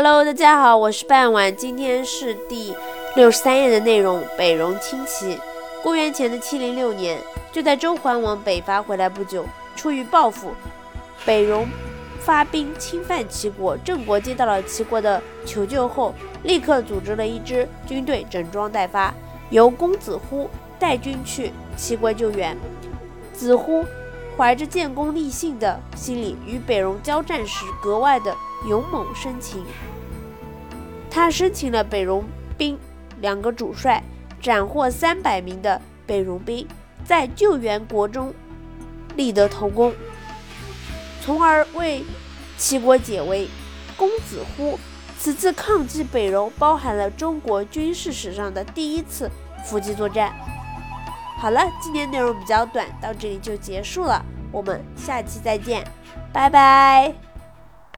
Hello，大家好，我是半晚，今天是第六十三页的内容。北戎侵齐。公元前的七零六年，就在周桓王北伐回来不久，出于报复，北戎发兵侵犯齐国。郑国接到了齐国的求救后，立刻组织了一支军队，整装待发，由公子乎带军去齐国救援。子乎怀着建功立信的心理，与北戎交战时格外的。勇猛深情，他生擒了北戎兵两个主帅，斩获三百名的北戎兵，在救援国中立得头功，从而为齐国解围。公子乎此次抗击北戎，包含了中国军事史上的第一次伏击作战。好了，今天内容比较短，到这里就结束了，我们下期再见，拜拜。